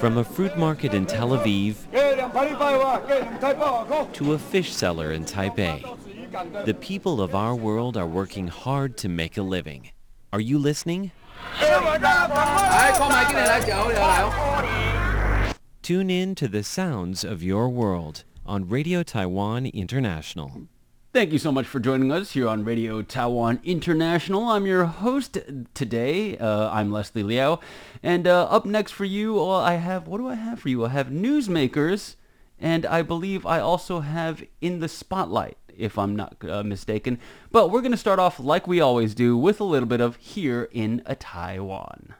From a fruit market in Tel Aviv to a fish seller in Taipei, the people of our world are working hard to make a living. Are you listening? Tune in to the sounds of your world on Radio Taiwan International. Thank you so much for joining us here on Radio Taiwan International. I'm your host today. Uh, I'm Leslie Liao. And uh, up next for you, well, I have, what do I have for you? I have Newsmakers, and I believe I also have In the Spotlight, if I'm not uh, mistaken. But we're going to start off like we always do with a little bit of Here in a Taiwan.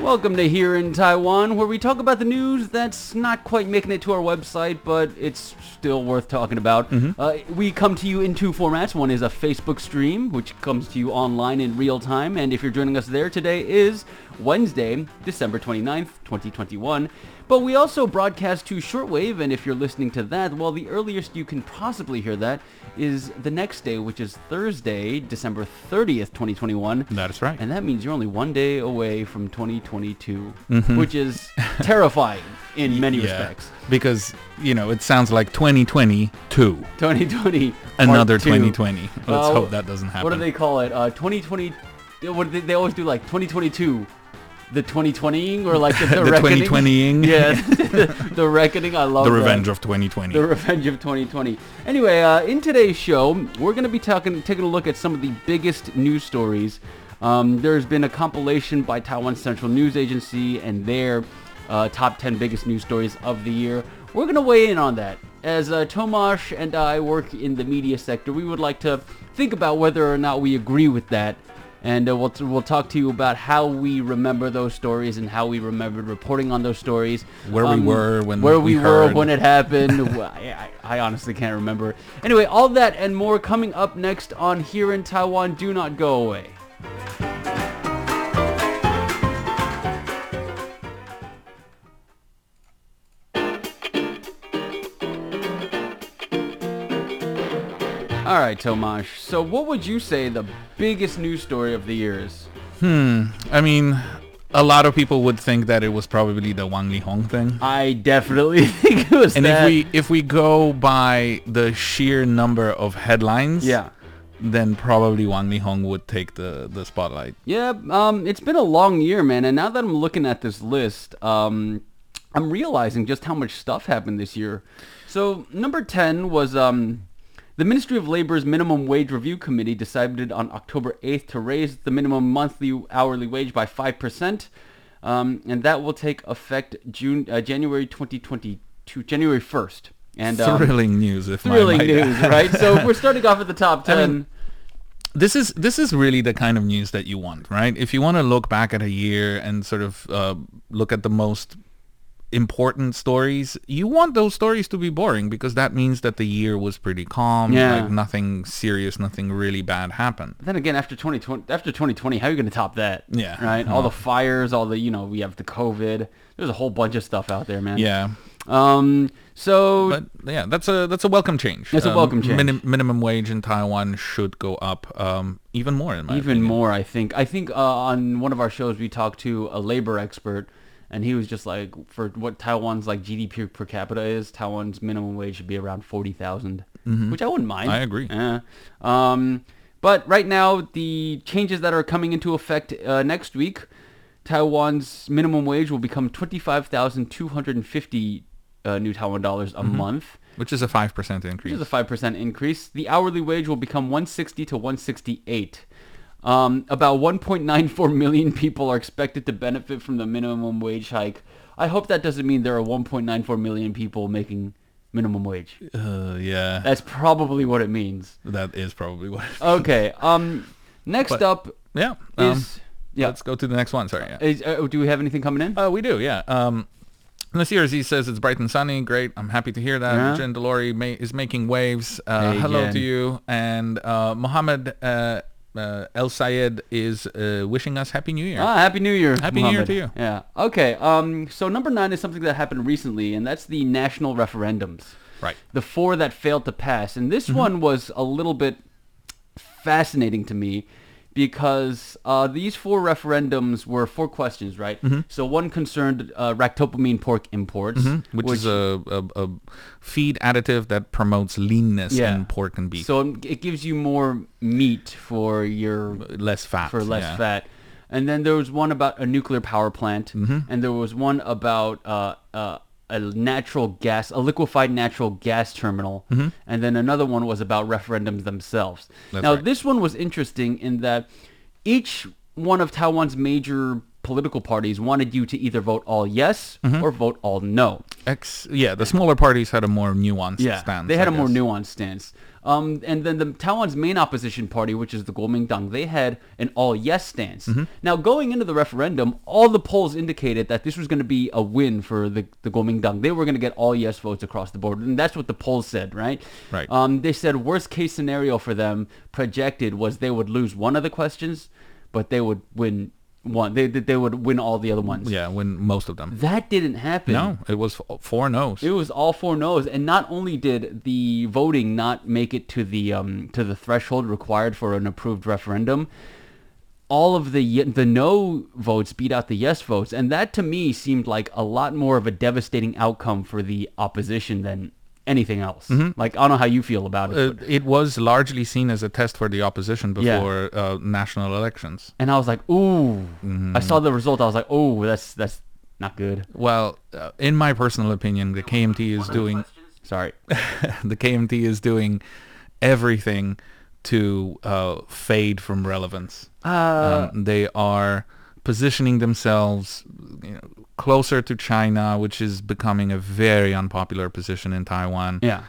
Welcome to Here in Taiwan, where we talk about the news that's not quite making it to our website, but it's still worth talking about. Mm-hmm. Uh, we come to you in two formats. One is a Facebook stream, which comes to you online in real time, and if you're joining us there, today is Wednesday, December 29th, 2021. But we also broadcast to shortwave, and if you're listening to that, well, the earliest you can possibly hear that is the next day, which is Thursday, December 30th, 2021. That is right. And that means you're only one day away from 2022, Mm-hmm. which is terrifying in many Yeah, respects. because you know it sounds like 2022, 2020. another two. 2020. Let's Uh, hope that doesn't happen. What do they call it? Uh, 2020. What they, they always do like 2022. The 2020ing or like the, the, The reckoning? 2020ing. Yeah, the reckoning. I love the that. revenge of 2020. The Revenge of 2020. Anyway, uh, in today's show, we're going to be talking, taking a look at some of the biggest news stories. Um, there's been a compilation by Taiwan Central News Agency and their uh, top 10 biggest news stories of the year. We're going to weigh in on that. As uh, Tomash and I work in the media sector, we would like to think about whether or not we agree with that. And uh, we'll, we'll talk to you about how we remember those stories and how we remembered reporting on those stories. Where we were when where we we were when it happened. Well, I, I honestly can't remember. Anyway, all that and more coming up next on Here in Taiwan. Do not go away. All right, Tomash. So what would you say the biggest news story of the year is? Hmm. I mean, a lot of people would think that it was probably the Wang Lihong thing. I definitely think it was And that. if we if we go by the sheer number of headlines, yeah. then probably Wang Lihong would take the the spotlight. Yeah, um, it's been a long year, man, and now that I'm looking at this list, um, I'm realizing just how much stuff happened this year. So number 10 was um, the Ministry of Labor's Minimum Wage Review Committee decided on October 8th to raise the minimum monthly hourly wage by 5%, um, and that will take effect June, uh, January 2022, January 1st. And um, Thrilling news, if thrilling news, right? So we're starting off at the top 10. I mean, this is this is really the kind of news that you want, right? If you want to look back at a year and sort of uh, look at the most important stories, you want those stories to be boring because that means that the year was pretty calm, Yeah. like nothing serious, nothing really bad happened. then again, after 2020, after 2020, how are you going to top that? Yeah. Right. All the fires, all the you know, we have the COVID. There's a whole bunch of stuff out there, man. Yeah. Um. So But yeah, that's a that's a welcome change. That's a welcome change. minim- minimum wage in Taiwan should go up um, even more in my even opinion. more, I think. I think uh, on one of our shows we talked to a labor expert, and he was just like, for what Taiwan's like GDP per capita is, Taiwan's minimum wage should be around forty which I wouldn't mind. Mm-hmm. I agree. Yeah. Um. But right now, the changes that are coming into effect uh, next week, Taiwan's minimum wage will become twenty-five thousand two hundred and fifty uh, new Taiwan dollars a month. which is a five percent which increase. is a five percent increase. The hourly wage will become 160 to 168. Um, about 1.94 million people are expected to benefit from the minimum wage hike. I hope that doesn't mean there are 1.94 million people making minimum wage. uh, yeah, That's probably what it means. that is probably what. It Okay. Um, next But- up yeah. Um, is yeah. Let's go to the next one. Sorry. Yeah. Is, uh, do we have anything coming in? Uh, we do, yeah. Um, Nasir Z says it's bright and sunny. Great. I'm happy to hear that. Yeah. Jen Delori ma- is making waves. Uh, Hey, hello Jen. to you. And uh, Mohammed uh, uh, El Sayed is uh, wishing us Happy New Year. Ah, Happy New Year. Happy New Year to you. Yeah. Okay. Um. So number nine is something that happened recently, and that's the national referendums. Right. The four that failed to pass, and this one was a little bit fascinating to me because uh, these four referendums were four questions, right? So one concerned uh, ractopamine pork imports, which, is a, a, a feed additive that promotes leanness Yeah. in pork and beef. so it gives you more meat for your less fat. for less yeah. fat. And then there was one about a nuclear power plant, Mm-hmm. and there was one about uh, uh, a natural gas, a liquefied natural gas terminal, and then another one was about referendums themselves. Mm-hmm. That's now right. this one was interesting in that each one of Taiwan's major political parties wanted you to either vote all yes Mm-hmm. or vote all no. Ex- yeah, the smaller parties had a more nuanced Yeah, stance. they had I a more nuanced stance. Um, and then the Taiwan's main opposition party, which is the Kuomintang, they had an all yes stance. Mm-hmm. Now, going into the referendum, all the polls indicated that this was going to be a win for the, the Kuomintang. They were going to get all yes votes across the board, and that's what the polls said, right? Right. Um, they said worst case scenario for them projected was they would lose one of the questions, but they would win one. They they would win all the other ones. Yeah, win most of them. That didn't happen. No, it was four no's. It was all four no's, and not only did the voting not make it to the um, to the threshold required for an approved referendum, all of the the no votes beat out the yes votes, and that to me seemed like a lot more of a devastating outcome for the opposition than anything else. Like I don't know how you feel about it, Uh, it was largely seen as a test for the opposition Yeah. before uh, national elections. and I was like, ooh. Mm-hmm. I saw the result. I was like, oh, that's that's not good. Well, uh, in my personal opinion, the KMT is doing Sorry. the KMT is doing everything to uh, fade from relevance. Uh, Um, they are positioning themselves you know, closer to China, which is becoming a very unpopular position in Taiwan. yeah.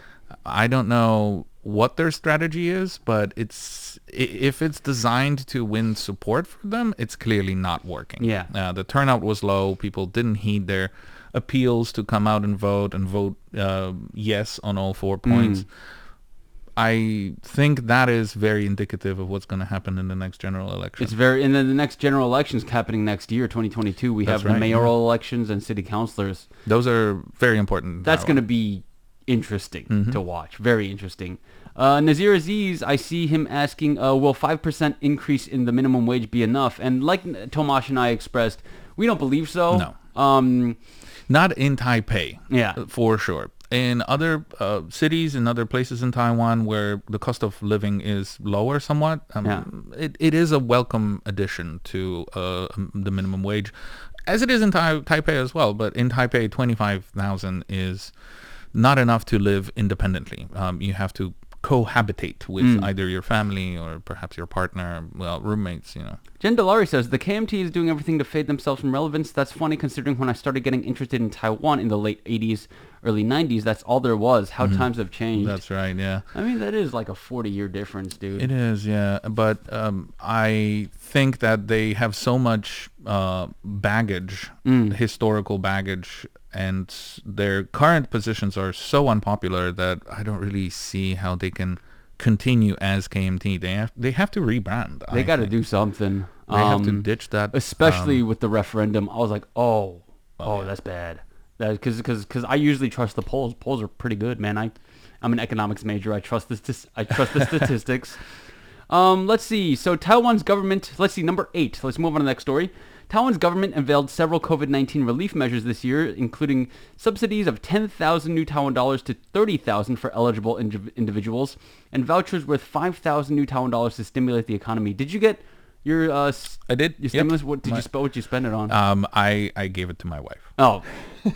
I don't know what their strategy is, but it's if it's designed to win support for them, it's clearly not working. Yeah. uh, the turnout was low. People didn't heed their appeals to come out and vote and vote uh, yes on all four points. Mm. I think that is very indicative of what's going to happen in the next general election. It's very, and then the next general elections happening next year, 2022. We That's have the right, mayoral elections and city councilors. Those are very important. That's going to be interesting Mm-hmm. to watch. Very interesting. Uh, Nazir Aziz, I see him asking, uh, will 5% increase in the minimum wage be enough? And like Tomash and I expressed, we don't believe so. No. Um, Not in Taipei. Yeah. uh, For sure. In other uh, cities and other places in Taiwan where the cost of living is lower somewhat, um, Yeah. it, it is a welcome addition to uh, um, the minimum wage, as it is in tai- Taipei as well. But in Taipei, 25,000 is not enough to live independently. Um, you have to cohabitate with Mm. either your family or perhaps your partner, well, roommates, you know. Jen Delari says, the KMT is doing everything to fade themselves from relevance. That's funny considering when I started getting interested in Taiwan in the late 80s, early 90s, that's all there was. How times have changed. That's right, yeah. I mean, that is like a 40 year difference, dude. It is, yeah. But um, I think that they have so much uh, baggage, historical baggage, and their current positions are so unpopular that I don't really see how they can continue as KMT. They have they have to rebrand. They got to do something. They have to Um, ditch that, especially um, with the referendum. I was like, oh, oh, that's bad. That Because because because I usually trust the polls. Polls are pretty good, man. I I'm an economics major. I trust the I trust the statistics. Um, let's see. So Taiwan's government. Let's see. Number eight. Let's move on to the next story. Taiwan's government unveiled several COVID-19 relief measures this year, including subsidies of 10,000 new Taiwan dollars to 30,000 for eligible indiv- individuals, and vouchers worth 5,000 new Taiwan dollars to stimulate the economy. Did you get your uh, I did. your Yep. stimulus? What did My- you spend? What you spend it on? Um, I I gave it to my wife. oh,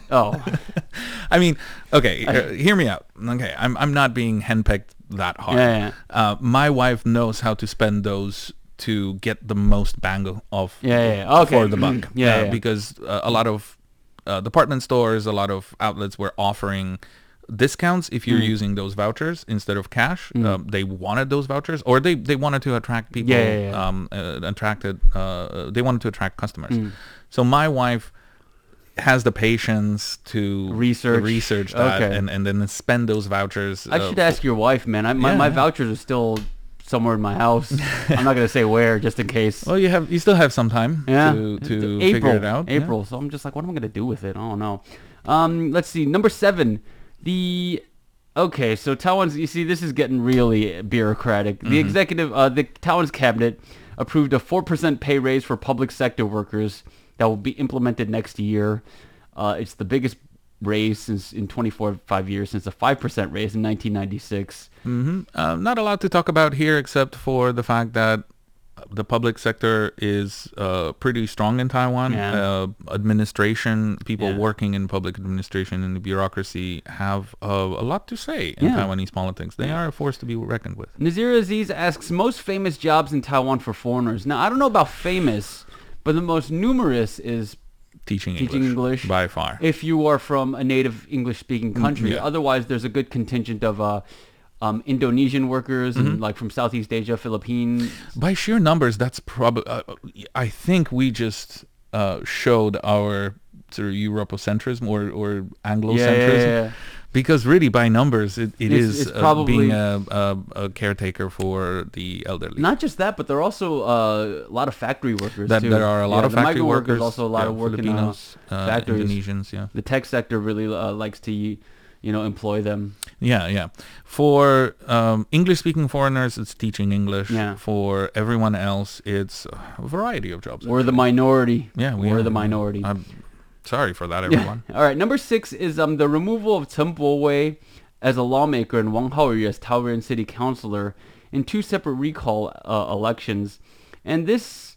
oh, I mean, okay, he- hear me out. Okay, I'm I'm not being henpecked that hard. Yeah, yeah, Uh, my wife knows how to spend those to get the most bang of Yeah, yeah, yeah. Okay. for the buck. Yeah, Uh, yeah. because uh, a lot of uh, department stores, a lot of outlets were offering discounts if Mm. you're using those vouchers instead of cash. Um, they wanted those vouchers, or they, they wanted to attract people. Yeah. Um, uh, attracted. Uh, they wanted to attract customers. Mm. So my wife has the patience to Research. research that Okay. and, and then spend those vouchers. I uh, should ask your wife, man. I, my, my vouchers are still somewhere in my house. I'm not gonna say where, just in case. Well, you have you still have some time yeah, to to April, figure it out. yeah. April. So I'm just like, what am I gonna do with it? I don't know. Um, let's see. Number seven, the. Okay, so Taiwan's. You see, this is getting really bureaucratic. Mm-hmm. The executive, uh, the Taiwan's cabinet approved a four percent pay raise for public sector workers that will be implemented next year. Uh, it's the biggest raise since in 24 five years since a five percent raise in 1996. hmm Uh, not a lot to talk about here except for the fact that the public sector is uh, pretty strong in Taiwan. Yeah. Uh, administration, people Yeah. working in public administration and the bureaucracy have uh, a lot to say in Yeah. Taiwanese politics. They are a force to be reckoned with. Nazir Aziz asks most famous jobs in Taiwan for foreigners. Now I don't know about famous, but the most numerous is Teaching, Teaching English. by far. if you are from a native English-speaking country. yeah. Otherwise, there's a good contingent of uh, um, Indonesian workers Mm-hmm. and like from Southeast Asia, Philippines. by sheer numbers, that's probably. Uh, I think we just uh, showed our sort of Europocentrism or or Anglocentrism. yeah, yeah. Because really, by numbers, it, it It's- is it's uh, probably- being a, a, a caretaker for the elderly. Not just that, but there are also uh, a lot of factory workers that too. there are a lot Yeah, of factory workers, Also, a lot yeah, of work in uh, Filipinos, uh, factories. Indonesians. Yeah, The tech sector really uh, likes to, you know, employ them. yeah, yeah. For um, English-speaking foreigners, it's teaching English. Yeah. For everyone else, it's a variety of jobs. We're the minority. yeah, we we're are. the minority. I'm sorry for that, everyone. All right. Number six is um the removal of Chen Bo-wei as a lawmaker and Wang Haoyu as Taoyuan city councilor in two separate recall uh, elections, and this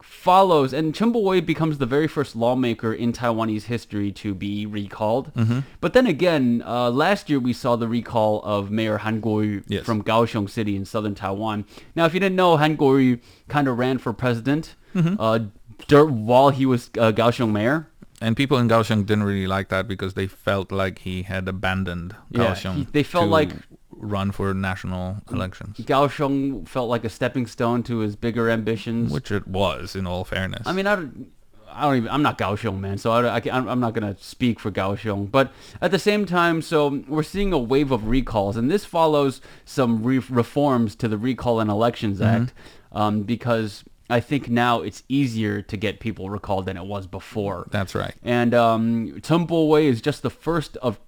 follows and Chen Bo-wei becomes the very first lawmaker in Taiwanese history to be recalled. Mm-hmm. But then again, uh, last year we saw the recall of Mayor Han Kuo-yu Yes. from Kaohsiung City in southern Taiwan. Now, if you didn't know, Han Kuo-yu kind of ran for president Mm-hmm. uh, while he was uh, Kaohsiung mayor. And people in Kaohsiung didn't really like that because they felt like he had abandoned Yeah, he- they felt to like- run for national elections, Kaohsiung felt like a stepping stone to his bigger ambitions. which it was, in all fairness. I mean, I don't, I don't even. I'm not Kaohsiung, man. So I, I, I'm not gonna speak for Kaohsiung. But at the same time, so we're seeing a wave of recalls, and this follows some re- reforms to the Recall and Elections Mm-hmm. Act, um, because I think now it's easier to get people recalled than it was before. that's right. And um, Bo-wei is just the first of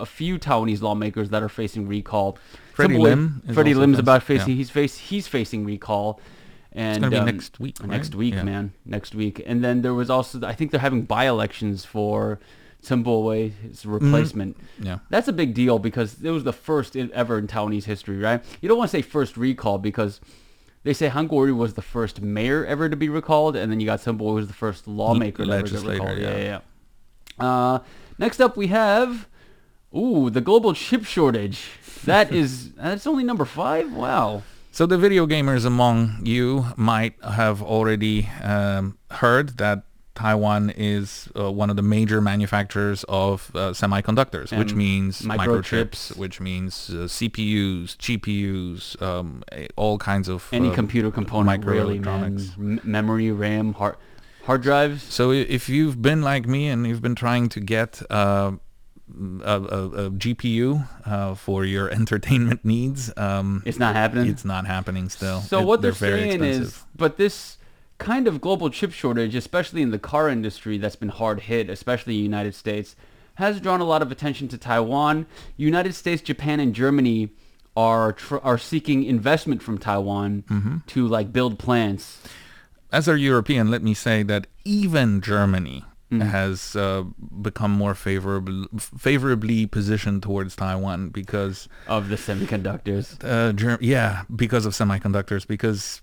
a few Taiwanese lawmakers that are facing recall. Freddie Bo-wei- Lim is Freddie Lim's facing- about facing. yeah. He's face. He's facing recall. And um, next week, Next week, Yeah. man. Next week. And then there was also. I think they're having by-elections for Bo-wei, his replacement. Yeah. That's a big deal because it was the first in, ever in Taiwanese history, right? You don't want to say first recall because they say Han Kuo-yu was the first mayor ever to be recalled, and then you got Chen Bo-wei was the first lawmaker to ever legislator, recalled. Yeah, yeah. yeah, yeah. Uh, next up, we have, ooh, the global chip shortage. That is, that's only number five. Wow. So the video gamers among you might have already um, heard that Taiwan is uh, one of the major manufacturers of uh, semiconductors, which means microchips, microchips. which means uh, CPUs, GPUs, um, all kinds of Any um, computer component, really, man. M- memory, RAM, hard, hard drives. So if you've been like me and you've been trying to get uh, a, a, a GPU uh, for your entertainment needs, um, It's not happening. it's not happening still. So It- what they're, very saying is, but this kind of global chip shortage, especially in the car industry that's been hard hit, especially in the United States, has drawn a lot of attention to Taiwan. United States, Japan, and Germany are tr- are seeking investment from Taiwan Mm-hmm. to like build plants. as a European, let me say that even Germany Mm. has uh, become more favorable, favorably positioned towards Taiwan because, Of the semiconductors. uh, Ger- yeah, because of semiconductors. Because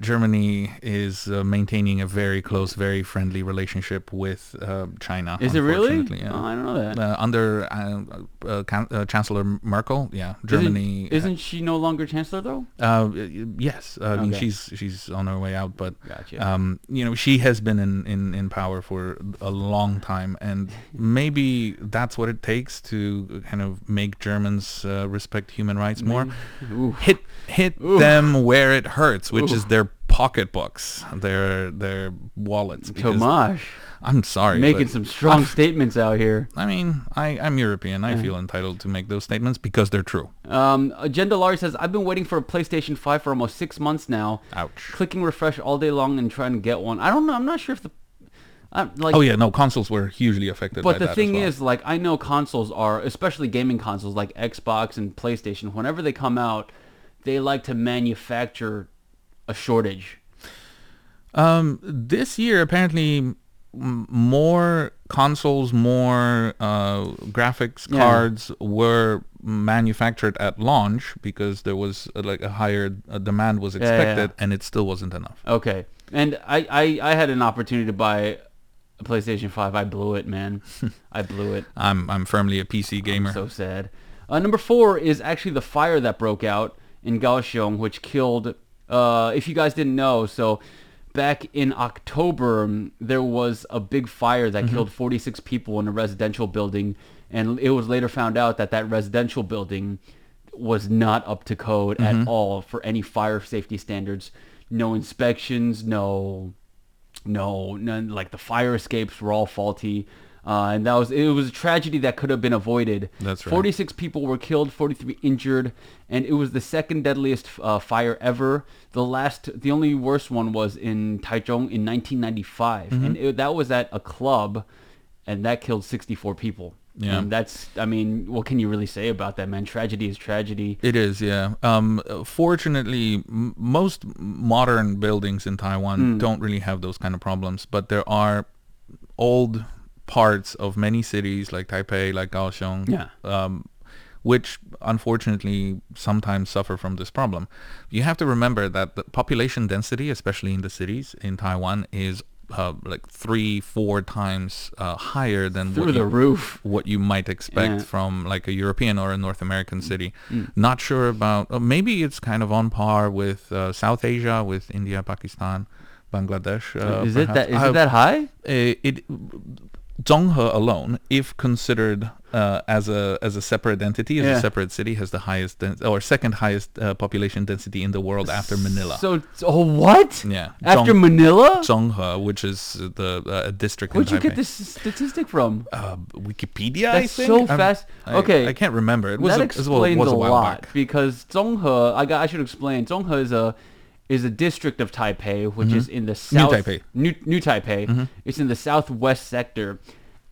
Germany is uh, maintaining a very close, very friendly relationship with uh, China. Is it really? Yeah. Oh, I don't know that. Uh, under uh, uh, Can- uh, Chancellor Merkel, yeah, Germany. Isn't, isn't she no longer chancellor though? Uh, yes, I mean she's she's on her way out, but Gotcha. um, you know she has been in, in, in power for a long time, and maybe that's what it takes to kind of make Germans uh, respect human rights more. Ooh. Hit hit them where it hurts, which is their pocketbooks, their their wallets. because- Tomash I'm sorry, making but some strong statements out here. I mean, I, I'm European. I feel entitled to make those statements because they're true. Um, Agenda Larry says, I've been waiting for a PlayStation 5 for almost six months now. Ouch. Clicking refresh all day long and trying to get one. I don't know. I'm not sure if the... I'm like, Oh yeah, no, consoles were hugely affected. by But the that as thing well. is, like, I know consoles are, especially gaming consoles like Xbox and PlayStation, whenever they come out, they like to manufacture a shortage. Um, this year apparently m- more consoles, more uh, graphics Yeah. cards were manufactured at launch because there was uh, like a higher uh, demand was yeah, expected, yeah. and it still wasn't enough. Okay. And I, I, I had an opportunity to buy a PlayStation 5. I blew it, man. I blew it. I'm I'm firmly a PC gamer. So sad. Uh, number four is actually the fire that broke out in Kaohsiung, which killed. Uh, if you guys didn't know, so back in October um, there was a big fire that killed 46 people in a residential building, and it was later found out that that residential building was not up to code at all for any fire safety standards. No inspections, no no, none like the fire escapes were all faulty. Uh, and that was it was a tragedy that could have been avoided. That's right. 46 people were killed, 43 injured, and it was the second deadliest uh, fire ever. The last, the only worst one was in Taichung in 1995, Mm-hmm. and it, that was at a club, and that killed 64 people. Yeah. and that's I mean, what can you really say about that, man? Tragedy is tragedy. It is, yeah. Um, fortunately, m- most modern buildings in Taiwan Hmm. don't really have those kind of problems, but there are old parts of many cities like Taipei, like Kaohsiung, Yeah. um, which unfortunately sometimes suffer from this problem. You have to remember that the population density, especially in the cities in Taiwan, is uh, like three, four times uh, higher than Through what the you, roof. what you might expect Yeah. from like a European or a North American city. Mm. Not sure about. Uh, maybe it's kind of on par with uh, South Asia, with India, Pakistan, Bangladesh. Uh, is it that is it that high? Uh, it Zhonghe alone, if considered uh, as a as a separate entity, as Yeah. a separate city, has the highest den- or second highest uh, population density in the world after Manila. So, oh what? yeah, After Zhong- Manila? Zhonghe, which is the uh, district. Where'd in you get this statistic from? Uh, Wikipedia. I That's think? so fast. I- Okay. I, can't remember. It was that a, explains was a a lot back. because Zhonghe, I got, I should explain. Zhonghe is a is a district of Taipei, which is in the south. Taipei. New, New Taipei. It's in the southwest sector,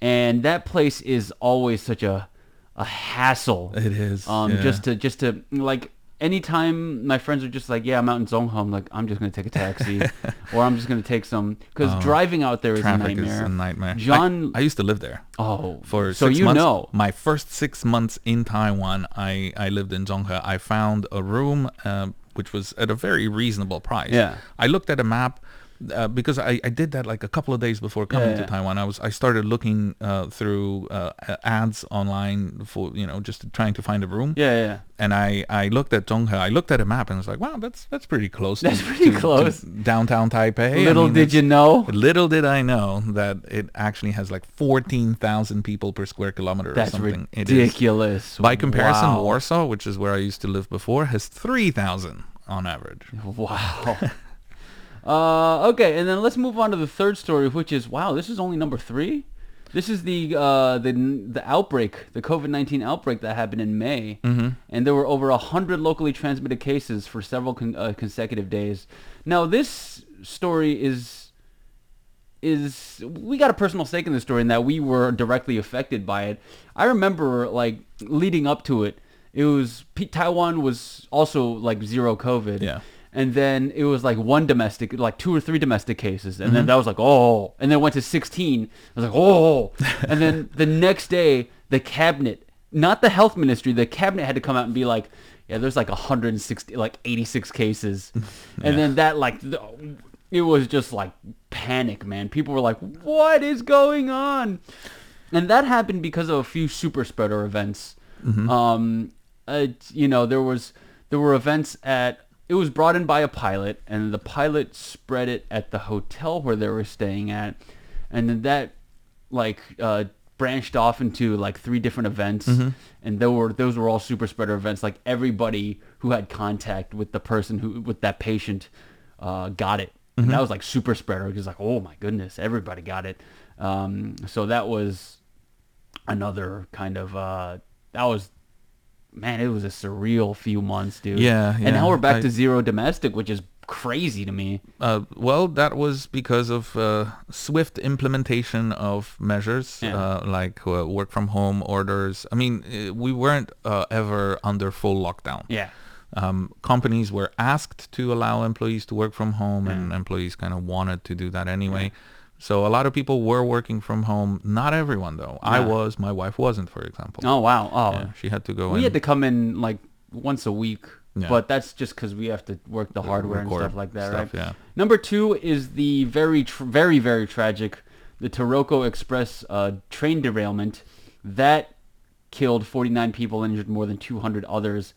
and that place is always such a a hassle. It is, Um, yeah. just to just to like. Anytime my friends are just like, yeah, I'm out in Zhonghe, I'm like, I'm just gonna take a taxi, or I'm just gonna take some, because driving out there is a Oh, nightmare. is a nightmare. John, I, used to live there oh, for so you months. know, My first six months in Taiwan, I, I lived in Zhonghe. I found a room um, which was at a very reasonable price. Yeah. I looked at a map uh, because I, I did that like a couple of days before coming Yeah, to. Taiwan. I was I started looking uh, through uh, ads online for you know just trying to find a room. yeah, yeah. and I, I looked at Zhonghe. I looked at a map and was like, wow, that's that's pretty close. to- That's pretty to- to close. downtown Taipei. I Little mean, did you know. Little did I know that it actually has like 14,000 people per square kilometer or That's something. It is- ridiculous. by comparison, Wow. Warsaw, which is where I used to live before, has 3,000 on average. Wow. uh, okay, and then let's move on to the third story, which is wow. This is only number three. This is the uh, the the outbreak, the COVID nineteen outbreak that happened in May, mm-hmm. and there were over hundred locally transmitted cases for several con- uh, consecutive days. Now, this story is is we got a personal stake in this story in that we were directly affected by it. I remember like leading up to it, it was Taiwan was also like zero COVID. Yeah. And then it was like one domestic, like two or three domestic cases, and Mm-hmm. then that was like oh, and then it went to sixteen. I was like oh, and then the next day the cabinet, not the health ministry, the cabinet had to come out and be like, yeah, there's like 160, like 86 cases, and then that like the, it was just like panic, man. People were like, what is going on? And that happened because of a few super spreader events. Um, uh, you know, there was there were events at it was brought in by a pilot, and the pilot spread it at the hotel where they were staying at, and then that like uh, branched off into like three different events, and there were those were all super spreader events. Like everybody who had contact with the person who with that patient uh, got it. And that was like super spreader. because like, oh my goodness, everybody got it. Um, so that was another kind of uh, that was man, it was a surreal few months, dude. Yeah, And now we're back I- to zero domestic, which is crazy to me. Uh, well, that was because of uh, swift implementation of measures Yeah. uh, like uh, work from home orders. I mean, uh, we weren't uh, ever under full lockdown. Yeah. Um, companies were asked to allow employees to work from home, and employees kind of wanted to do that anyway. So a lot of people were working from home. Not everyone, though. I was. My wife wasn't, for example. Oh wow. Oh, Yeah, she had to go we in. had to come in like once a week, Yeah. but that's just because we have to work the hardware and stuff like that, stuff, right? yeah. Number two is the very, tr- very, very tragic, the Taroko Express uh, train derailment that killed 49 people, and injured more than 200 others.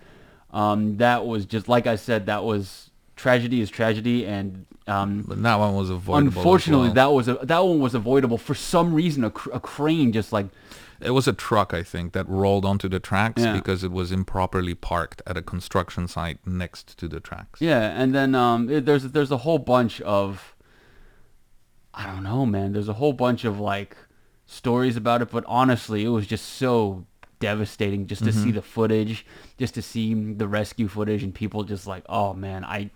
Um, that was just like I said, that was tragedy is tragedy, and um, But that one was avoidable. unfortunately, well. that was a, that one was avoidable for some reason. A, cr- a crane just like It was a truck, I think, that rolled onto the tracks Yeah. because it was improperly parked at a construction site next to the tracks. Yeah, and then um, it, there's there's a whole bunch of I don't know, man. There's a whole bunch of like stories about it, but honestly, it was just so devastating just to Mm-hmm. see the footage, just to see the rescue footage, and people just like, oh man, I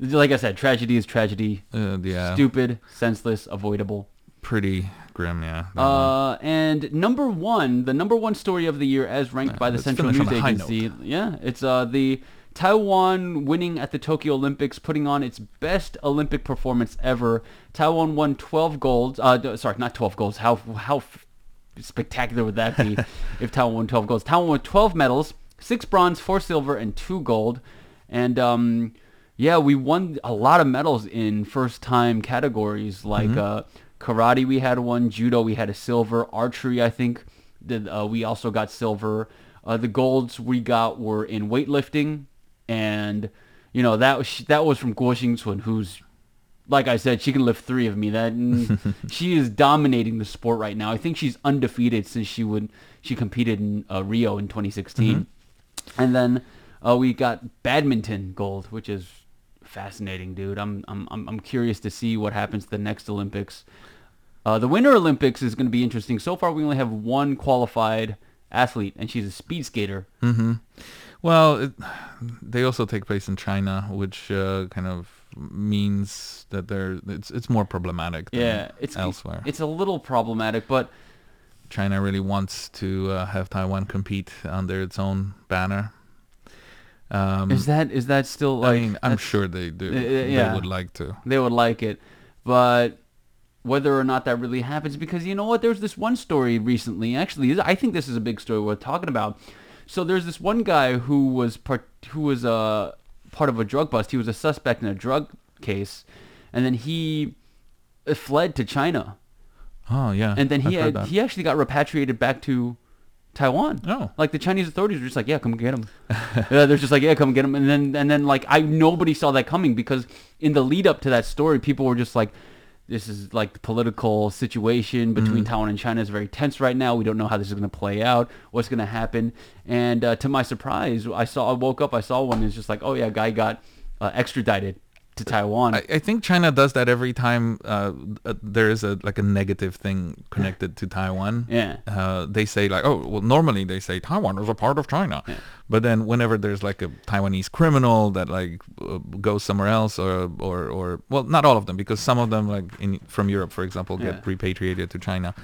like I said, tragedy is tragedy. Uh, yeah, Stupid, senseless, avoidable. pretty grim, yeah. one. Uh, and number one, the number one story of the year, as ranked by the Central News Agency. Yeah, it's uh the Taiwan winning at the Tokyo Olympics, putting on its best Olympic performance ever. Taiwan won 12 golds. Uh, sorry, not 12 golds. How how spectacular would that be if Taiwan won 12 golds? Taiwan won 12 medals, six bronze, four silver, and two gold. And um, yeah, we won a lot of medals in first-time categories like uh, karate. We had one, judo. We had a silver. Archery, I think, did uh, we also got silver. Uh, the golds we got were in weightlifting, and you know that was that was from Guo Xingchun, who's like I said, she can lift three of me. That she is dominating the sport right now. I think she's undefeated since she would she competed in uh, Rio in 2016, and then uh, we got badminton gold, which is fascinating, dude. I'm I'm I'm I'm curious to see what happens to the next Olympics. Uh, the Winter Olympics is going to be interesting. So far, we only have one qualified athlete, and she's a speed skater. Well, it, they also take place in China, which uh, kind of means that they're it's it's more problematic than Yeah, it's elsewhere. It's a little problematic, but China really wants to uh, have Taiwan compete under its own banner. Um, is that is that still I like? mean, I'm sure they do. Uh, uh, yeah. They would like to. they would like it, but whether or not that really happens, because you know what, there's this one story recently. Actually, I think this is a big story worth talking about. So there's this one guy who was part who was a part of a drug bust. He was a suspect in a drug case, and then he uh, fled to China, Oh yeah. and then he had, he actually got repatriated back to Taiwan. Oh. Like the Chinese authorities were just like, yeah, come get him. yeah, they're just like, yeah, come get him. And then and then like I nobody saw that coming because in the lead up to that story, people were just like, this is like the political situation between Taiwan and China is very tense right now. We don't know how this is going to play out. What's going to happen? And uh, to my surprise, I saw I woke up, I saw one. It's just like, oh yeah, guy got uh, extradited to Taiwan. I, I think China does that every time uh, uh, there is a like a negative thing connected to Taiwan. Yeah. Uh, they say like, oh, well, normally they say Taiwan is a part of China, but then whenever there's like a Taiwanese criminal that like uh, goes somewhere else, or or or well, not all of them, because some of them like in from Europe, for example, get Yeah. repatriated to China,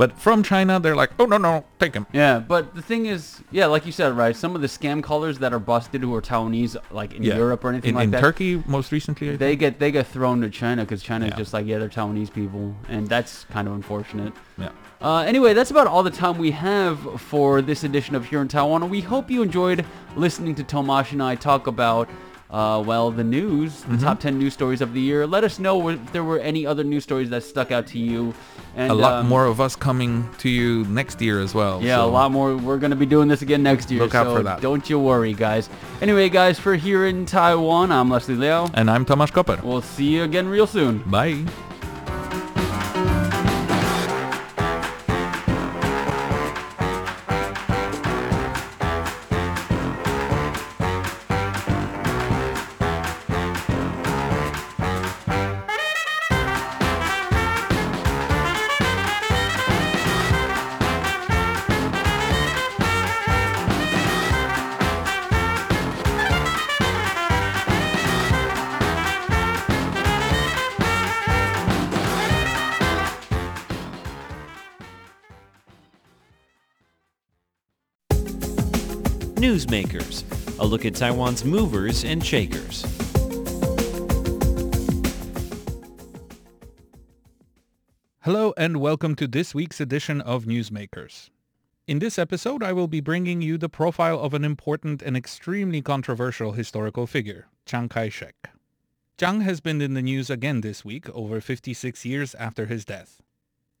but from China they're like, oh no no, take him. Yeah, but the thing is, yeah, like you said, right? Some of the scam callers that are busted who are Taiwanese, like in Yeah. Europe or anything in, like in that, Turkey most recently. I they think. get they get thrown to China because China is Yeah. just like, yeah, they're Taiwanese people, and that's kind of unfortunate. yeah. Uh, anyway, that's about all the time we have for this edition of Here in Taiwan. We hope you enjoyed listening to Tomash and I talk about, uh, well, the news, Mm-hmm. the top 10 news stories of the year. Let us know if there were any other news stories that stuck out to you. And, a lot um, more of us coming to you next year as well. Yeah, so- a lot more. We're going to be doing this again next year. Look out so for that. Don't you worry, guys. Anyway, guys, for Here in Taiwan, I'm Leslie Liao. And I'm Tomasz Koper. We'll see you again real soon. Bye. Newsmakers, a look at Taiwan's movers and shakers. Hello and welcome to this week's edition of Newsmakers. In this episode, I will be bringing you the profile of an important and extremely controversial historical figure, Chiang Kai-shek. Chiang has been in the news again this week, over 56 years after his death.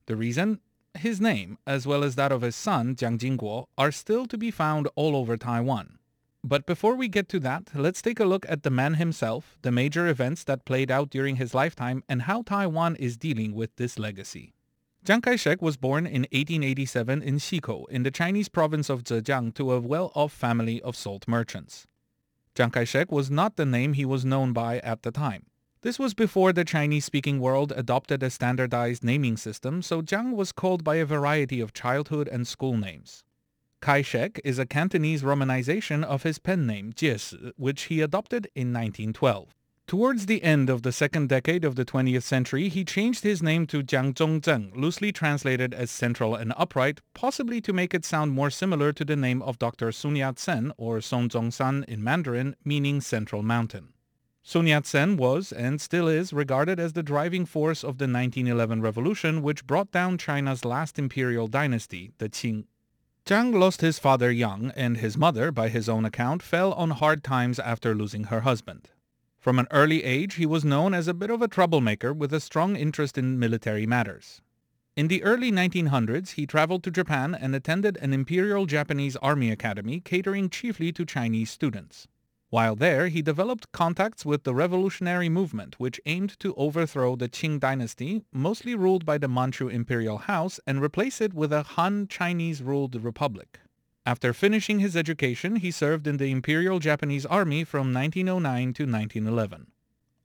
The reason? His name, as well as that of his son, Jiang Jingguo, are still to be found all over Taiwan. But before we get to that, let's take a look at the man himself, the major events that played out during his lifetime, and how Taiwan is dealing with this legacy. Chiang Kai-shek was born in 1887 in Xikou, in the Chinese province of Zhejiang, to a well-off family of salt merchants. Chiang Kai-shek was not the name he was known by at the time. This was before the Chinese-speaking world adopted a standardized naming system, so Jiang was called by a variety of childhood and school names. Kai-shek is a Cantonese romanization of his pen name, Jieshi, which he adopted in 1912. Towards the end of the second decade of the 20th century, he changed his name to Jiang Zhongzheng, loosely translated as central and upright, possibly to make it sound more similar to the name of Dr. Sun Yat-sen or Sun Zhongshan in Mandarin, meaning central mountain. Sun Yat-sen was, and still is, regarded as the driving force of the 1911 revolution which brought down China's last imperial dynasty, the Qing. Jiang lost his father young, and his mother, by his own account, fell on hard times after losing her husband. From an early age, he was known as a bit of a troublemaker with a strong interest in military matters. In the early 1900s, he traveled to Japan and attended an Imperial Japanese Army Academy catering chiefly to Chinese students. While there, he developed contacts with the revolutionary movement which aimed to overthrow the Qing dynasty, mostly ruled by the Manchu imperial house, and replace it with a Han Chinese-ruled republic. After finishing his education, he served in the Imperial Japanese Army from 1909 to 1911.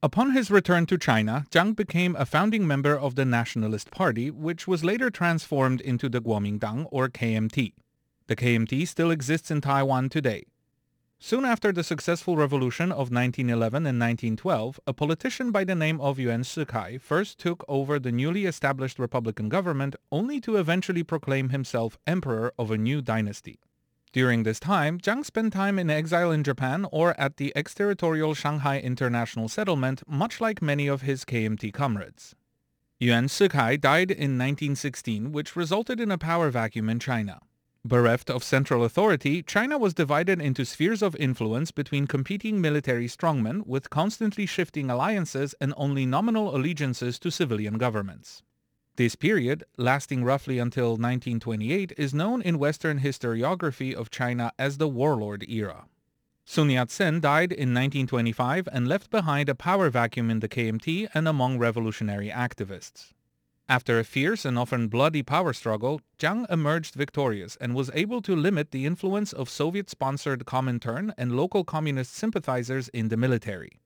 Upon his return to China, Jiang became a founding member of the Nationalist Party, which was later transformed into the Kuomintang or KMT. The KMT still exists in Taiwan today. Soon after the successful revolution of 1911 and 1912, a politician by the name of Yuan Shikai first took over the newly established republican government only to eventually proclaim himself emperor of a new dynasty. During this time, Jiang spent time in exile in Japan or at the exterritorial Shanghai International Settlement, much like many of his KMT comrades. Yuan Shikai died in 1916, which resulted in a power vacuum in China. Bereft of central authority, China was divided into spheres of influence between competing military strongmen with constantly shifting alliances and only nominal allegiances to civilian governments. This period, lasting roughly until 1928, is known in Western historiography of China as the Warlord era. Sun Yat-sen died in 1925 and left behind a power vacuum in the KMT and among revolutionary activists. After a fierce and often bloody power struggle, Jiang emerged victorious and was able to limit the influence of Soviet-sponsored Comintern and local communist sympathizers in the military.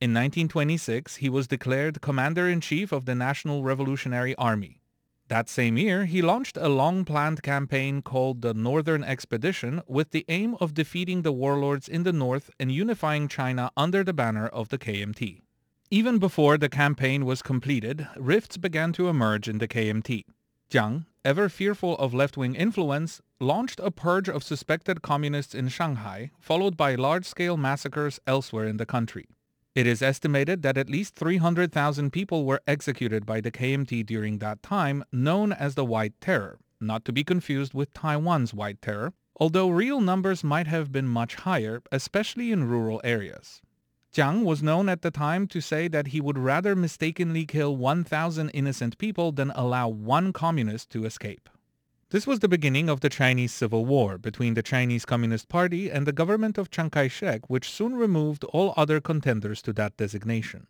In 1926, he was declared Commander-in-Chief of the National Revolutionary Army. That same year, he launched a long-planned campaign called the Northern Expedition with the aim of defeating the warlords in the north and unifying China under the banner of the KMT. Even before the campaign was completed, rifts began to emerge in the KMT. Jiang, ever fearful of left-wing influence, launched a purge of suspected communists in Shanghai, followed by large-scale massacres elsewhere in the country. It is estimated that at least 300,000 people were executed by the KMT during that time, known as the White Terror, not to be confused with Taiwan's White Terror, although real numbers might have been much higher, especially in rural areas. Jiang was known at the time to say that he would rather mistakenly kill 1,000 innocent people than allow one communist to escape. This was the beginning of the Chinese Civil War between the Chinese Communist Party and the government of Chiang Kai-shek, which soon removed all other contenders to that designation.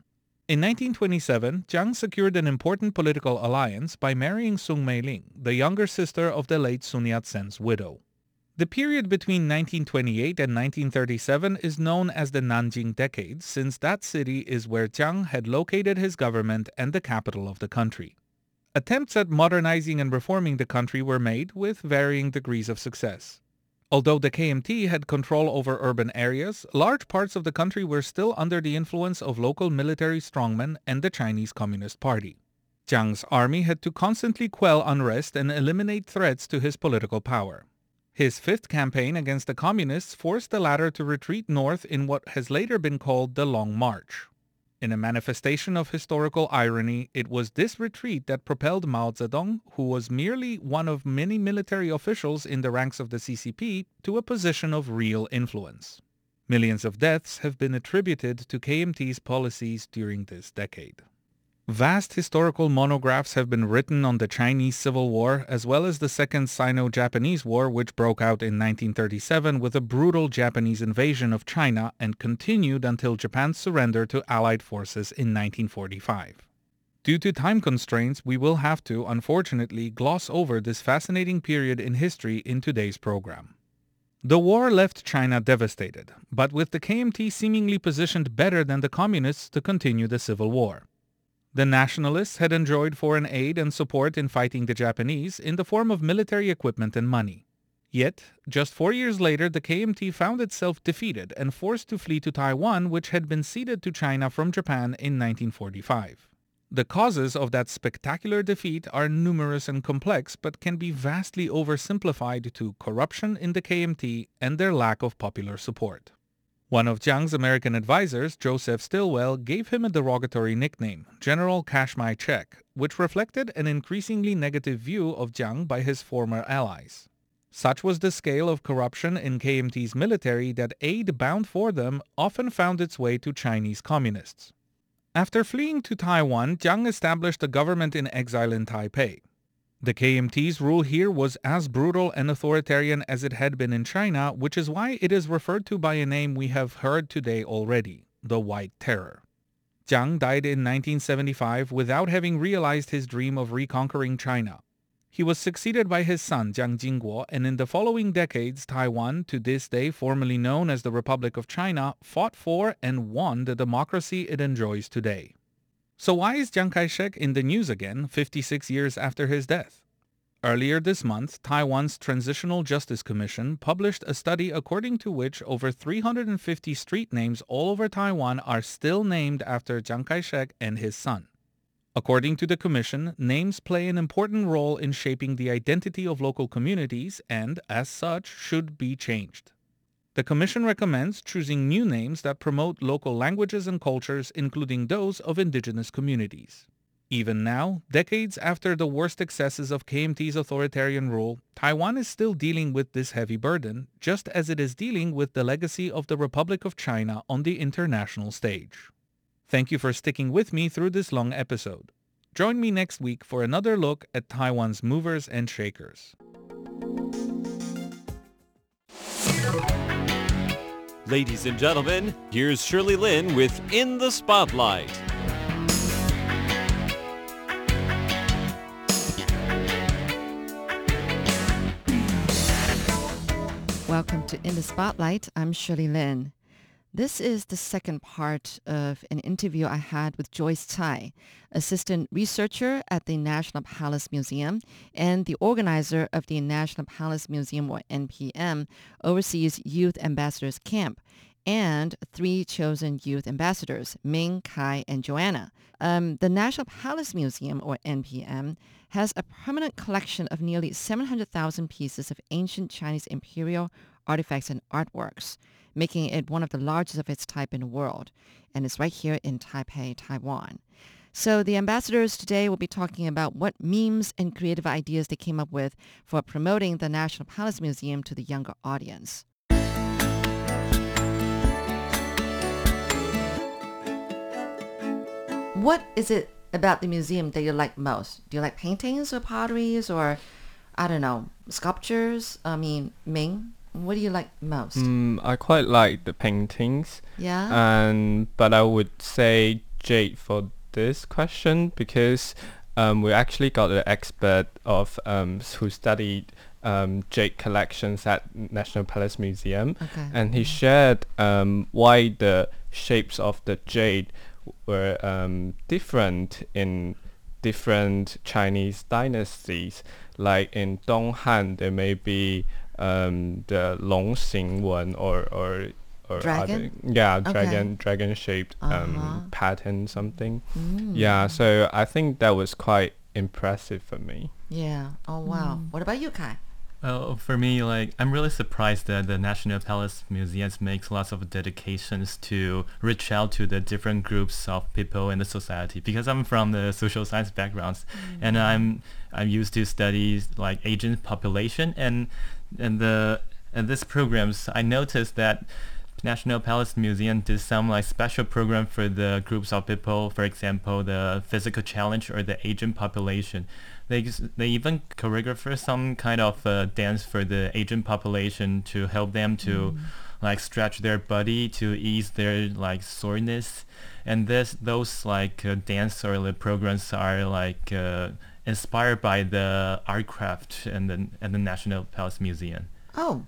In 1927, Jiang secured an important political alliance by marrying Soong Mei-ling, the younger sister of the late Sun Yat-sen's widow. The period between 1928 and 1937 is known as the Nanjing Decade since that city is where Jiang had located his government and the capital of the country. Attempts at modernizing and reforming the country were made with varying degrees of success. Although the KMT had control over urban areas, large parts of the country were still under the influence of local military strongmen and the Chinese Communist Party. Jiang's army had to constantly quell unrest and eliminate threats to his political power. His fifth campaign against the communists forced the latter to retreat north in what has later been called the Long March. In a manifestation of historical irony, it was this retreat that propelled Mao Zedong, who was merely one of many military officials in the ranks of the CCP, to a position of real influence. Millions of deaths have been attributed to KMT's policies during this decade. Vast historical monographs have been written on the Chinese Civil War as well as the Second Sino-Japanese War which broke out in 1937 with a brutal Japanese invasion of China and continued until Japan's surrender to Allied forces in 1945. Due to time constraints, we will have to, unfortunately, gloss over this fascinating period in history in today's program. The war left China devastated, but with the KMT seemingly positioned better than the communists to continue the civil war. The nationalists had enjoyed foreign aid and support in fighting the Japanese in the form of military equipment and money. Yet, just four years later, the KMT found itself defeated and forced to flee to Taiwan, which had been ceded to China from Japan in 1945. The causes of that spectacular defeat are numerous and complex, but can be vastly oversimplified to corruption in the KMT and their lack of popular support. One of Jiang's American advisors, Joseph Stilwell, gave him a derogatory nickname, General Cash My Check, which reflected an increasingly negative view of Jiang by his former allies. Such was the scale of corruption in KMT's military that aid bound for them often found its way to Chinese communists. After fleeing to Taiwan, Jiang established a government in exile in Taipei. The KMT's rule here was as brutal and authoritarian as it had been in China, which is why it is referred to by a name we have heard today already, the White Terror. Jiang died in 1975 without having realized his dream of reconquering China. He was succeeded by his son Jiang Jingguo, and in the following decades, Taiwan, to this day formerly known as the Republic of China, fought for and won the democracy it enjoys today. So why is Chiang Kai-shek in the news again 56 years after his death? Earlier this month, Taiwan's Transitional Justice Commission published a study according to which over 350 street names all over Taiwan are still named after Chiang Kai-shek and his son. According to the Commission, names play an important role in shaping the identity of local communities and, as such, should be changed. The Commission recommends choosing new names that promote local languages and cultures, including those of indigenous communities. Even now, decades after the worst excesses of KMT's authoritarian rule, Taiwan is still dealing with this heavy burden, just as it is dealing with the legacy of the Republic of China on the international stage. Thank you for sticking with me through this long episode. Join me next week for another look at Taiwan's movers and shakers. Ladies and gentlemen, here's Shirley Lin with In the Spotlight. Welcome to In the Spotlight. I'm Shirley Lin. This is the second part of an interview I had with Joyce Tsai, assistant researcher at the National Palace Museum and the organizer of the National Palace Museum, or NPM, Overseas Youth Ambassadors Camp, and three chosen youth ambassadors, Ming, Kai, and Joanna. Um, the National Palace Museum, or NPM, has a permanent collection of nearly 700,000 pieces of ancient Chinese imperial artifacts and artworks making it one of the largest of its type in the world, and it's right here in Taipei, Taiwan. So the ambassadors today will be talking about what memes and creative ideas they came up with for promoting the National Palace Museum to the younger audience. What is it about the museum that you like most? Do you like paintings or potteries or, I don't know, sculptures? I mean, Ming, what do you like most? Mm, I quite like the paintings. Yeah. And but I would say Jade for this question because um, we actually got an expert of um, who studied um, jade collections at National Palace Museum, Okay. and he shared um, why the shapes of the jade were um, different in different Chinese dynasties. Like in Donghan, there may be um, the Long Xing one or or or Dragon? other, yeah, Okay. dragon dragon shaped Uh-huh. um, pattern something. Mm. Yeah, so I think that was quite impressive for me. Yeah. Oh wow. What about you, Kai? Well, for me, like I'm really surprised that the National Palace Museums makes lots of dedications to reach out to the different groups of people in the society. Because I'm from the social science backgrounds, and I'm I'm used to study like aging population, and and the and this programs I noticed that National Palace Museum did some like special program for the groups of people, for example, the physical challenge or the aging population. They they even choreograph some kind of uh, dance for the aging population to help them to like stretch their body to ease their like soreness. And this those like uh, dance or the programs are like uh, inspired by the art craft and the and the National Palace Museum. Oh,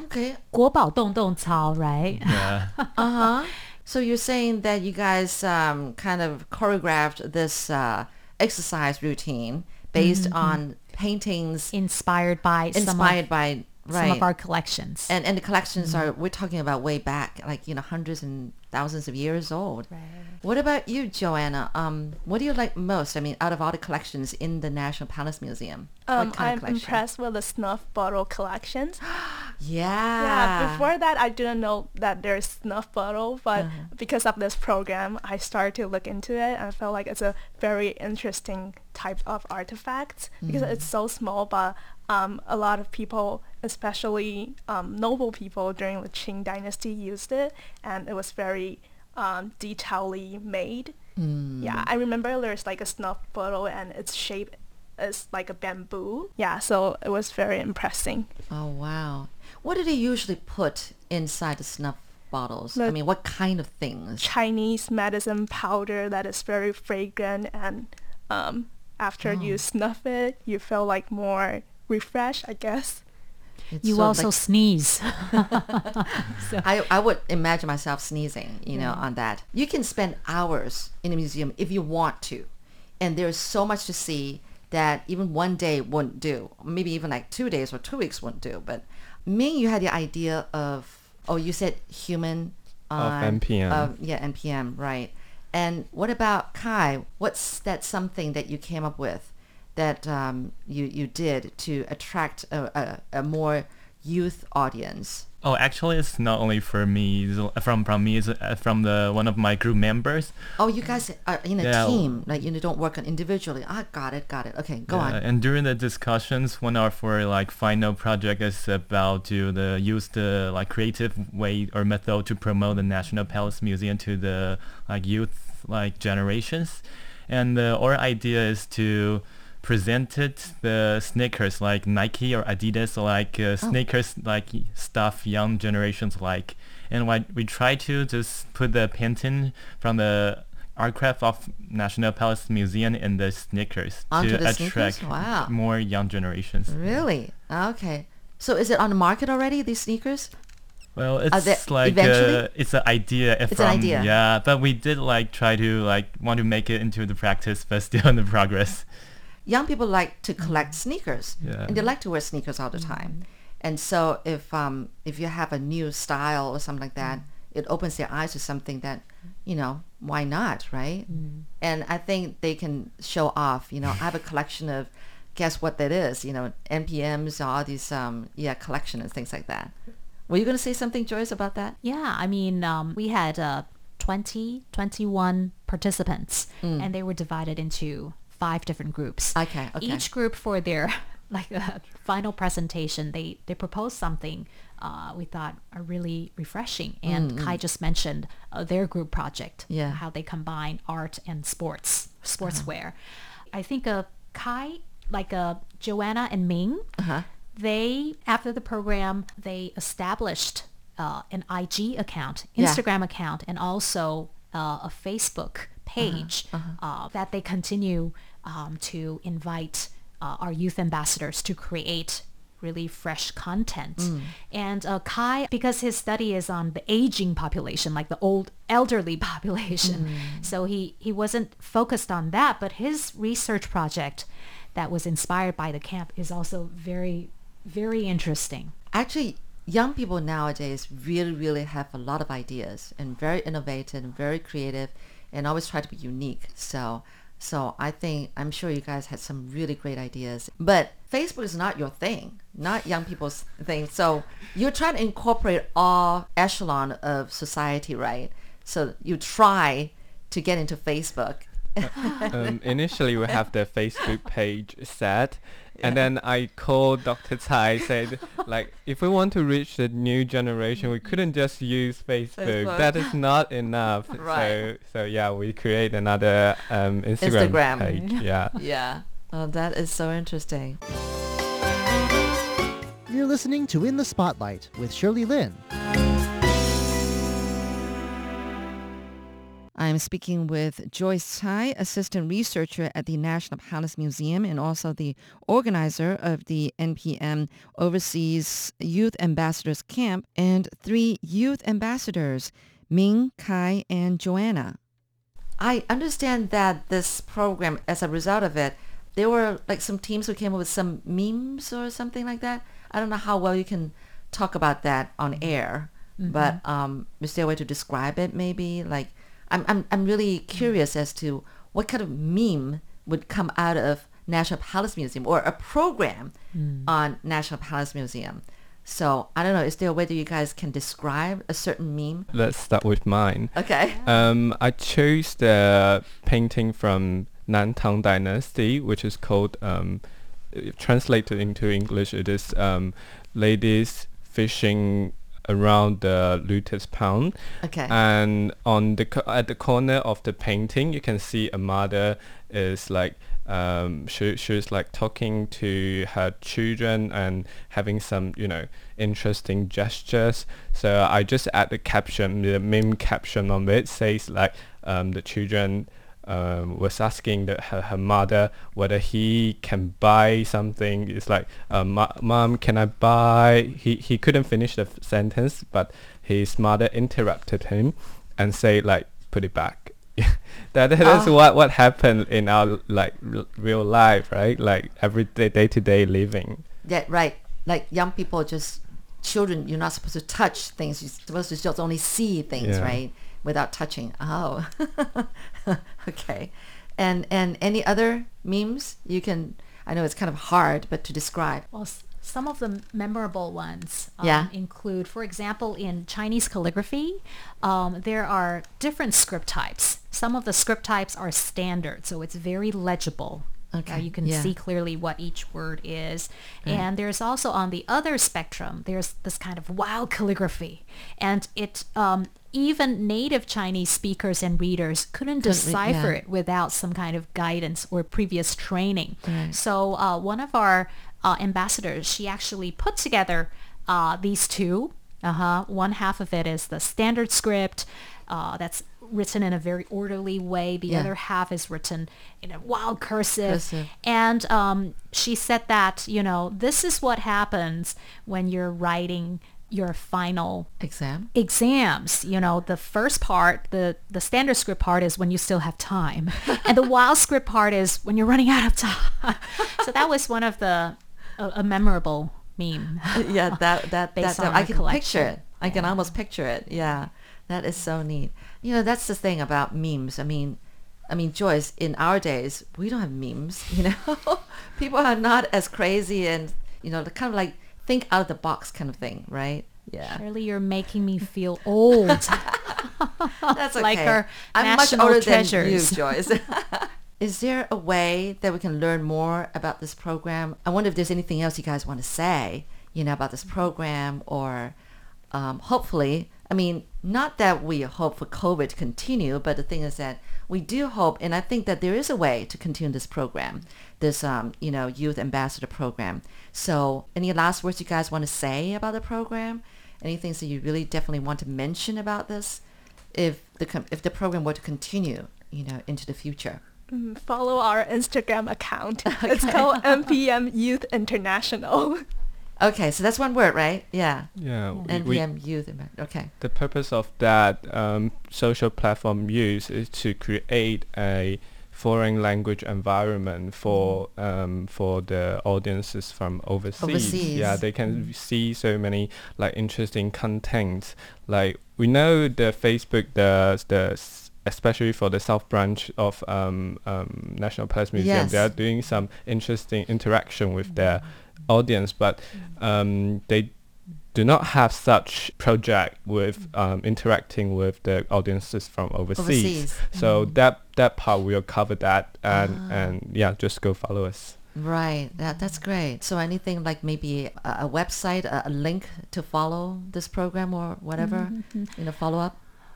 okay. 国宝动动操，right？ Yeah. Uh huh. so you're saying that you guys um, kind of choreographed this uh, exercise routine based on paintings Inspired by some of, inspired by right. some of our collections. and and the collections are we're talking about way back, like you know, hundreds and thousands of years old. Right. What about you, Joanna? Um, what do you like most? I mean, out of all the collections in the National Palace Museum, Um, what kind I'm of collection? impressed with the snuff bottle collections. Yeah. Yeah, before that, I didn't know that there's snuff bottle, but Uh-huh. because of this program, I started to look into it, and I felt like it's a very interesting type of artifact because Mm. it's so small, but um, a lot of people, especially um, noble people during the Qing Dynasty, used it, and it was very um, detailedly made. Mm. Yeah, I remember there's like a snuff bottle, and its shape is like a bamboo. Yeah, so it was very impressive. Oh wow. What do they usually put inside the snuff bottles? I mean, what kind of things? Chinese medicine powder that is very fragrant and um, after Oh. you snuff it, you feel like more refreshed, I guess. It's you also like- sneeze. I, I would imagine myself sneezing, you know, on that. You can spend hours in a museum if you want to. And there's so much to see that even one day wouldn't do. Maybe even like two days or two weeks wouldn't do. But Ming, you had the idea of, oh, you said human. Of NPM. of- yeah, NPM, right. And what about Kai? What's that something that you came up with that um, you, you did to attract a, a, a more youth audience? Oh, actually, it's not only for me. From from me. It's uh, from the one of my group members. Oh, you guys are in a Yeah. team, like you don't work on individually. Ah, got it, got it. Okay, go Yeah, on. And during the discussions, one of our like final project is about to the use the like creative way or method to promote the National Palace Museum to the like youth like generations, and uh, our idea is to presented the sneakers like Nike or Adidas like uh, sneakers like stuff young generations like and what we try to just put the painting from the archive of National Palace Museum in the sneakers Onto to the sneakers? attract Wow. more young generations. Really? Okay. So is it on the market already? These sneakers? Well, it's like uh, it's an idea It's an from idea. yeah, but we did like try to like want to make it into the practice, but still in the progress. Young people like to collect sneakers, Yeah. and they like to wear sneakers all the time. And so if um if you have a new style or something like that, it opens their eyes to something that, you know, why not, right? And I think they can show off. You know, I have a collection of, guess what that is? You know, NPMs, all these um yeah collection and things like that. Were you going to say something, Joyce, about that? Yeah, I mean, um, we had uh, 20, 21 participants, and they were divided into five different groups. Okay, okay. Each group for their like uh, final presentation, they they proposed something uh, we thought are really refreshing. And Kai just mentioned uh, their group project, Yeah. how they combine art and sports, sportswear. I think uh, Kai, like uh, Joanna and Ming, Uh-huh. they after the program they established uh, an IG account, Yeah. Instagram account, and also uh, a Facebook page uh, that they continue um, to invite uh, our youth ambassadors to create really fresh content. And uh, Kai, because his study is on the aging population, like the old elderly population, so he, he wasn't focused on that, but his research project that was inspired by the camp is also very, very interesting. actually young people nowadays really really have a lot of ideas and very innovative and very creative and always try to be unique so So I think I'm sure you guys had some really great ideas. But Facebook is not your thing, not young people's thing. So you're trying to incorporate all echelon of society, right? So you try to get into Facebook. um, initially we have the Facebook page set, and then I called Dr. Tsai said like if we want to reach the new generation, we couldn't just use Facebook. Facebook. That is not enough. Right. So so yeah, we create another um, Instagram, Instagram. page. Yeah. yeah. Oh, that is so interesting. You're listening to In the Spotlight with Shirley Lin. I'm speaking with Joyce Tsai, assistant researcher at the National Palace Museum and also the organizer of the NPM Overseas Youth Ambassadors Camp and three youth ambassadors, Ming, Kai, and Joanna. I understand that this program, as a result of it, there were like some teams who came up with some memes or something like that. I don't know how well you can talk about that on air, but um, is there a way to describe it maybe? Like, I'm, I'm, I'm really curious as to what kind of meme would come out of National Palace Museum or a program on National Palace Museum. So I don't know, is there a way that you guys can describe a certain meme? Let's start with mine. Okay. Um, I chose the painting from Nantang Dynasty, which is called, um, translated into English, it is um, ladies fishing around the Lotus Pond. Okay. And on the co- at the corner of the painting, you can see a mother is like um, she she's like talking to her children and having some you know interesting gestures. So I just add the caption, the meme caption on it says like um, the children um, was asking the, her, her mother whether he can buy something. It's like, uh, mom, can I buy? He, he couldn't finish the sentence, but his mother interrupted him and say like, put it back. that that is Oh. what what happened in our like r- real life, right? Like everyday day to day living. Yeah, right. Like young people, just children, you're not supposed to touch things. You're supposed to just only see things, Yeah. right? Without touching. Oh, okay. And and any other memes you can? I know it's kind of hard, but to describe. Well, s- some of the memorable ones um, Yeah. include, for example, in Chinese calligraphy, um, there are different script types. Some of the script types are standard, so it's very legible. Uh, Okay, you can yeah. see clearly what each word is. And there's also on the other spectrum, there's this kind of wild calligraphy. And it um, even native Chinese speakers and readers couldn't Couldn't decipher yeah. it without some kind of guidance or previous training. Right. So uh, one of our uh, ambassadors, she actually put together uh, these two. Uh-huh. One half of it is the standard script uh, that's written in a very orderly way. The Yeah. other half is written in a wild cursive. Cursive. And um, she said that, you know, this is what happens when you're writing your final Exam. exams you know the first part the the standard script part is when you still have time and the wild script part is when you're running out of time so that was one of the a, a memorable meme yeah, that that Based that, on I can collection. picture it. I can almost picture it. Yeah, that is so neat. You know, that's the thing about memes. I mean, I mean, Joyce, in our days, we don't have memes. You know, people are not as crazy and you know, the kind of like think out of the box kind of thing, right? Yeah, Shirley you're making me feel old. that's okay. Like our I'm much older treasures. than you, Joyce. Is there a way that we can learn more about this program? I wonder if there's anything else you guys want to say, you know, about this program or um, hopefully, I mean, not that we hope for COVID to continue, but the thing is that we do hope, and I think that there is a way to continue this program, this, um, you know, youth ambassador program. So any last words you guys want to say about the program? Any things that you really definitely want to mention about this? If the, if the program were to continue, you know, into the future. Mm, Follow our Instagram account. It's called NPM Youth International. Okay, so that's one word, right? Yeah. Yeah. we- we- NPM Youth. Amba- Okay. The purpose of that um, social platform use is to create a foreign language environment for um, for the audiences from overseas. Overseas. Yeah, they can see so many like interesting content. Like we know the Facebook the the especially for the South Branch of um, um, National Palace Museum, Yes. they are doing some interesting interaction with their audience, but um, they do not have such project with um, interacting with the audiences from overseas. Overseas. So that that part we'll cover that and Ah. and yeah, just go follow us. Right. That, that's great. So anything like maybe a, a website, a, a link to follow this program or whatever, you know, follow up?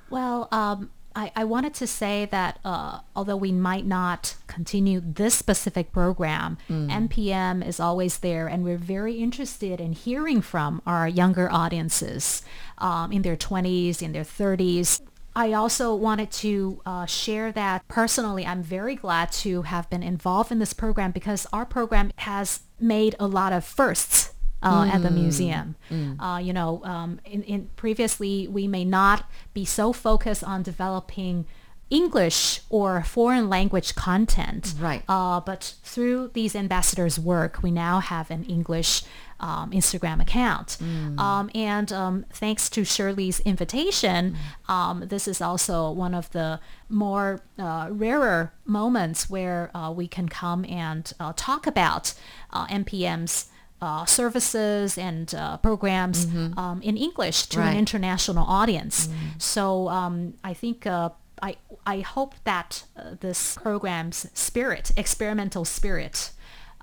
Well, um, I, I wanted to say that uh, although we might not continue this specific program, NPM is always there, and we're very interested in hearing from our younger audiences um, in their 20s, in their 30s. I also wanted to uh, share that personally, I'm very glad to have been involved in this program because our program has made a lot of firsts uh, at the museum. Uh, you know, um, in, in previously we may not be so focused on developing English or foreign language content. Right. Uh, but through these ambassadors' work, we now have an English um, Instagram account. Um, and um, thanks to Shirley's invitation, um, this is also one of the more uh, rarer moments where uh, we can come and uh, talk about uh, NPM's uh, services and uh, programs um, in English to Right. an international audience. So um, I think uh, I I hope that uh, this program's spirit, experimental spirit,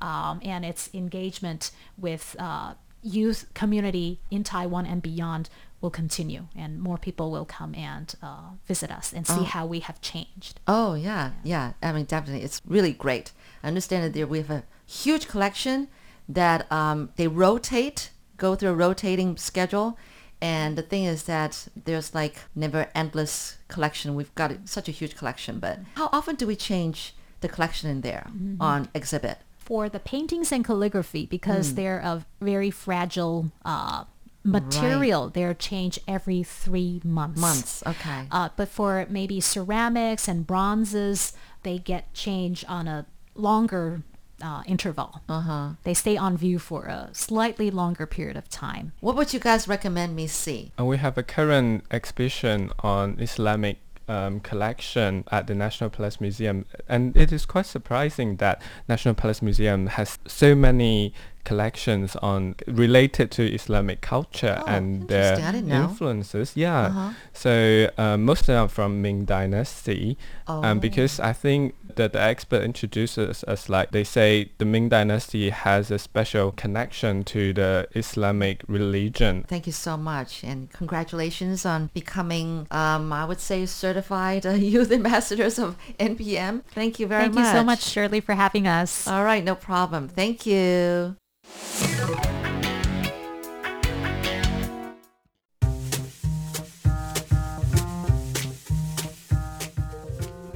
um, and its engagement with uh, youth community in Taiwan and beyond will continue, and more people will come and uh, visit us and see how we have changed. Oh yeah, yeah. I mean, definitely, it's really great. I understand that there we have a huge collection that um, they rotate, go through a rotating schedule, and the thing is that there's like never endless collection. We've got such a huge collection, but how often do we change the collection in there on exhibit? for the paintings and calligraphy because they're of very fragile uh, material. They're changed every three months. Months, okay. Uh, but for maybe ceramics and bronzes, they get changed on a longer uh, interval. Uh-huh. They stay on view for a slightly longer period of time. What would you guys recommend me see? And we have a current exhibition on Islamic um, collection at the National Palace Museum, and it is quite surprising that National Palace Museum has so many collections on related to Islamic culture Oh, and their interesting. I didn't know. influences. Yeah, Uh-huh. so um, most of them are from Ming Dynasty, Oh. um, because I think that the expert introduces us like they say the Ming Dynasty has a special connection to the Islamic religion. Thank you so much, and congratulations on becoming, um, I would say, certified uh, youth ambassadors of NPM. Thank you very Thank much. Thank you so much, Shirley, for having us. All right, no problem. Thank you.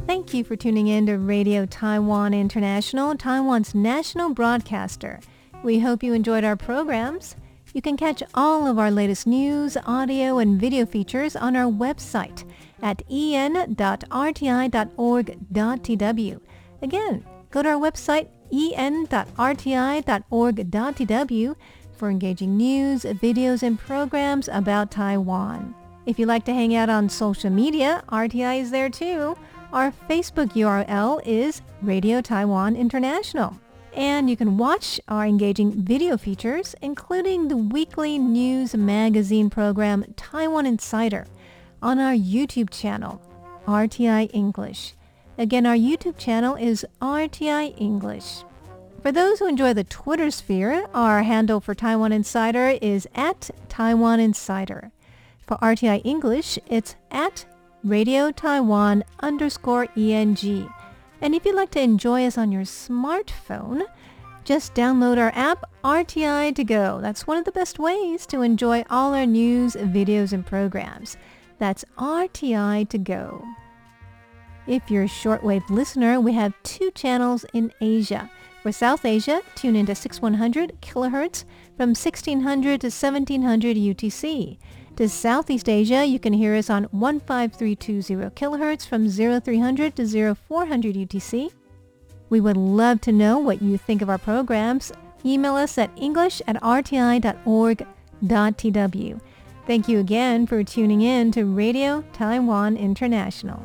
Thank you for tuning in to Radio Taiwan International, Taiwan's national broadcaster. We hope you enjoyed our programs. You can catch all of our latest news, audio, and video features on our website at en.rti.org.tw. Again, go to our website en.rti.org.tw for engaging news, videos, and programs about Taiwan. If you like to hang out on social media, RTI is there too. Our Facebook URL is Radio Taiwan International. And you can watch our engaging video features, including the weekly news magazine program Taiwan Insider, on our YouTube channel, RTI English. Again, our YouTube channel is RTI English. For those who enjoy the Twitter sphere, our handle for Taiwan Insider is at Taiwan Insider. For RTI English, it's at Radio Taiwan underscore ENG. And if you'd like to enjoy us on your smartphone, just download our app, RTI to go. That's one of the best ways to enjoy all our news, videos, and programs. That's RTI to go. If you're a shortwave listener, we have two channels in Asia. For South Asia, tune into 6100 kilohertz from 1600 to 1700 UTC. To Southeast Asia, you can hear us on 15320 kHz from 0300 to 0400 UTC. We would love to know what you think of our programs. Email us at english at rti.org.tw. Thank you again for tuning in to Radio Taiwan International.